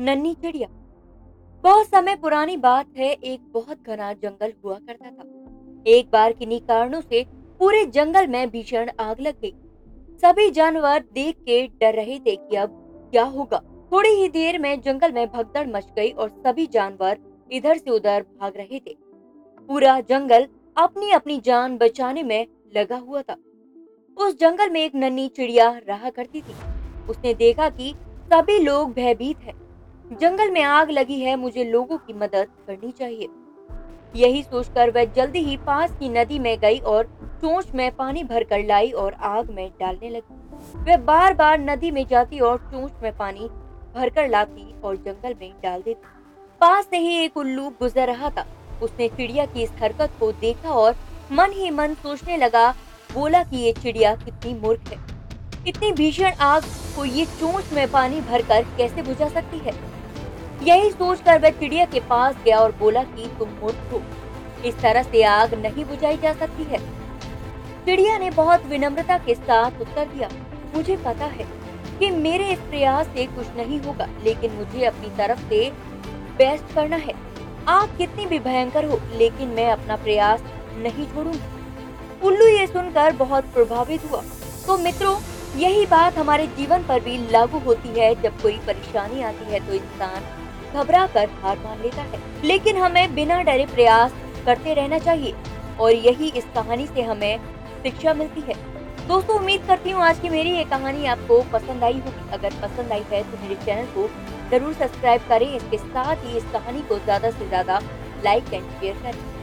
नन्ही चिड़िया। बहुत समय पुरानी बात है, एक बहुत घना जंगल हुआ करता था। एक बार किन्हीं कारणों से पूरे जंगल में भीषण आग लग गई। सभी जानवर देख के डर रहे थे कि अब क्या होगा। थोड़ी ही देर में जंगल में भगदड़ मच गई और सभी जानवर इधर से उधर भाग रहे थे। पूरा जंगल अपनी अपनी जान बचाने में लगा हुआ था। उस जंगल में एक नन्ही चिड़िया रहा करती थी। उसने देखा कि सभी लोग भयभीत हैं। जंगल में आग लगी है, मुझे लोगों की मदद करनी चाहिए। यही सोचकर वह जल्दी ही पास की नदी में गई और चोंच में पानी भर कर लाई और आग में डालने लगी। वह बार बार नदी में जाती और चोंच में पानी भरकर लाती और जंगल में डाल देती। पास से ही एक उल्लू गुजर रहा था। उसने चिड़िया की इस हरकत को देखा और मन ही मन सोचने लगा, बोला कि ये चिड़िया कितनी मूर्ख है। इतनी भीषण आग को ये चोंच में पानी भरकर कैसे बुझा सकती है? यही सोचकर वह चिड़िया के पास गया और बोला कि तुम मूर्ख हो इस तरह से आग नहीं बुझाई जा सकती है। चिड़िया ने बहुत विनम्रता के साथ उत्तर दिया, मुझे पता है कि मेरे इस प्रयास से कुछ नहीं होगा, लेकिन मुझे अपनी तरफ़ से बेस्ट करना है। आग कितनी भी भयंकर हो, लेकिन मैं अपना प्रयास नहीं छोड़ूँगी। उल्लू ये सुनकर बहुत प्रभावित हुआ। तो मित्रों यही बात हमारे जीवन पर भी लागू होती है। जब कोई परेशानी आती है तो इंसान घबरा कर हार मान लेता है। लेकिन हमें बिना डरे प्रयास करते रहना चाहिए और यही इस कहानी से हमें शिक्षा मिलती है। दोस्तों, उम्मीद करती हूँ आज की मेरी ये कहानी आपको पसंद आई होगी। अगर पसंद आई है तो मेरे चैनल को ज़रूर सब्सक्राइब करें। इसके साथ ही इस कहानी को ज़्यादा से ज़्यादा लाइक एंड शेयर करें।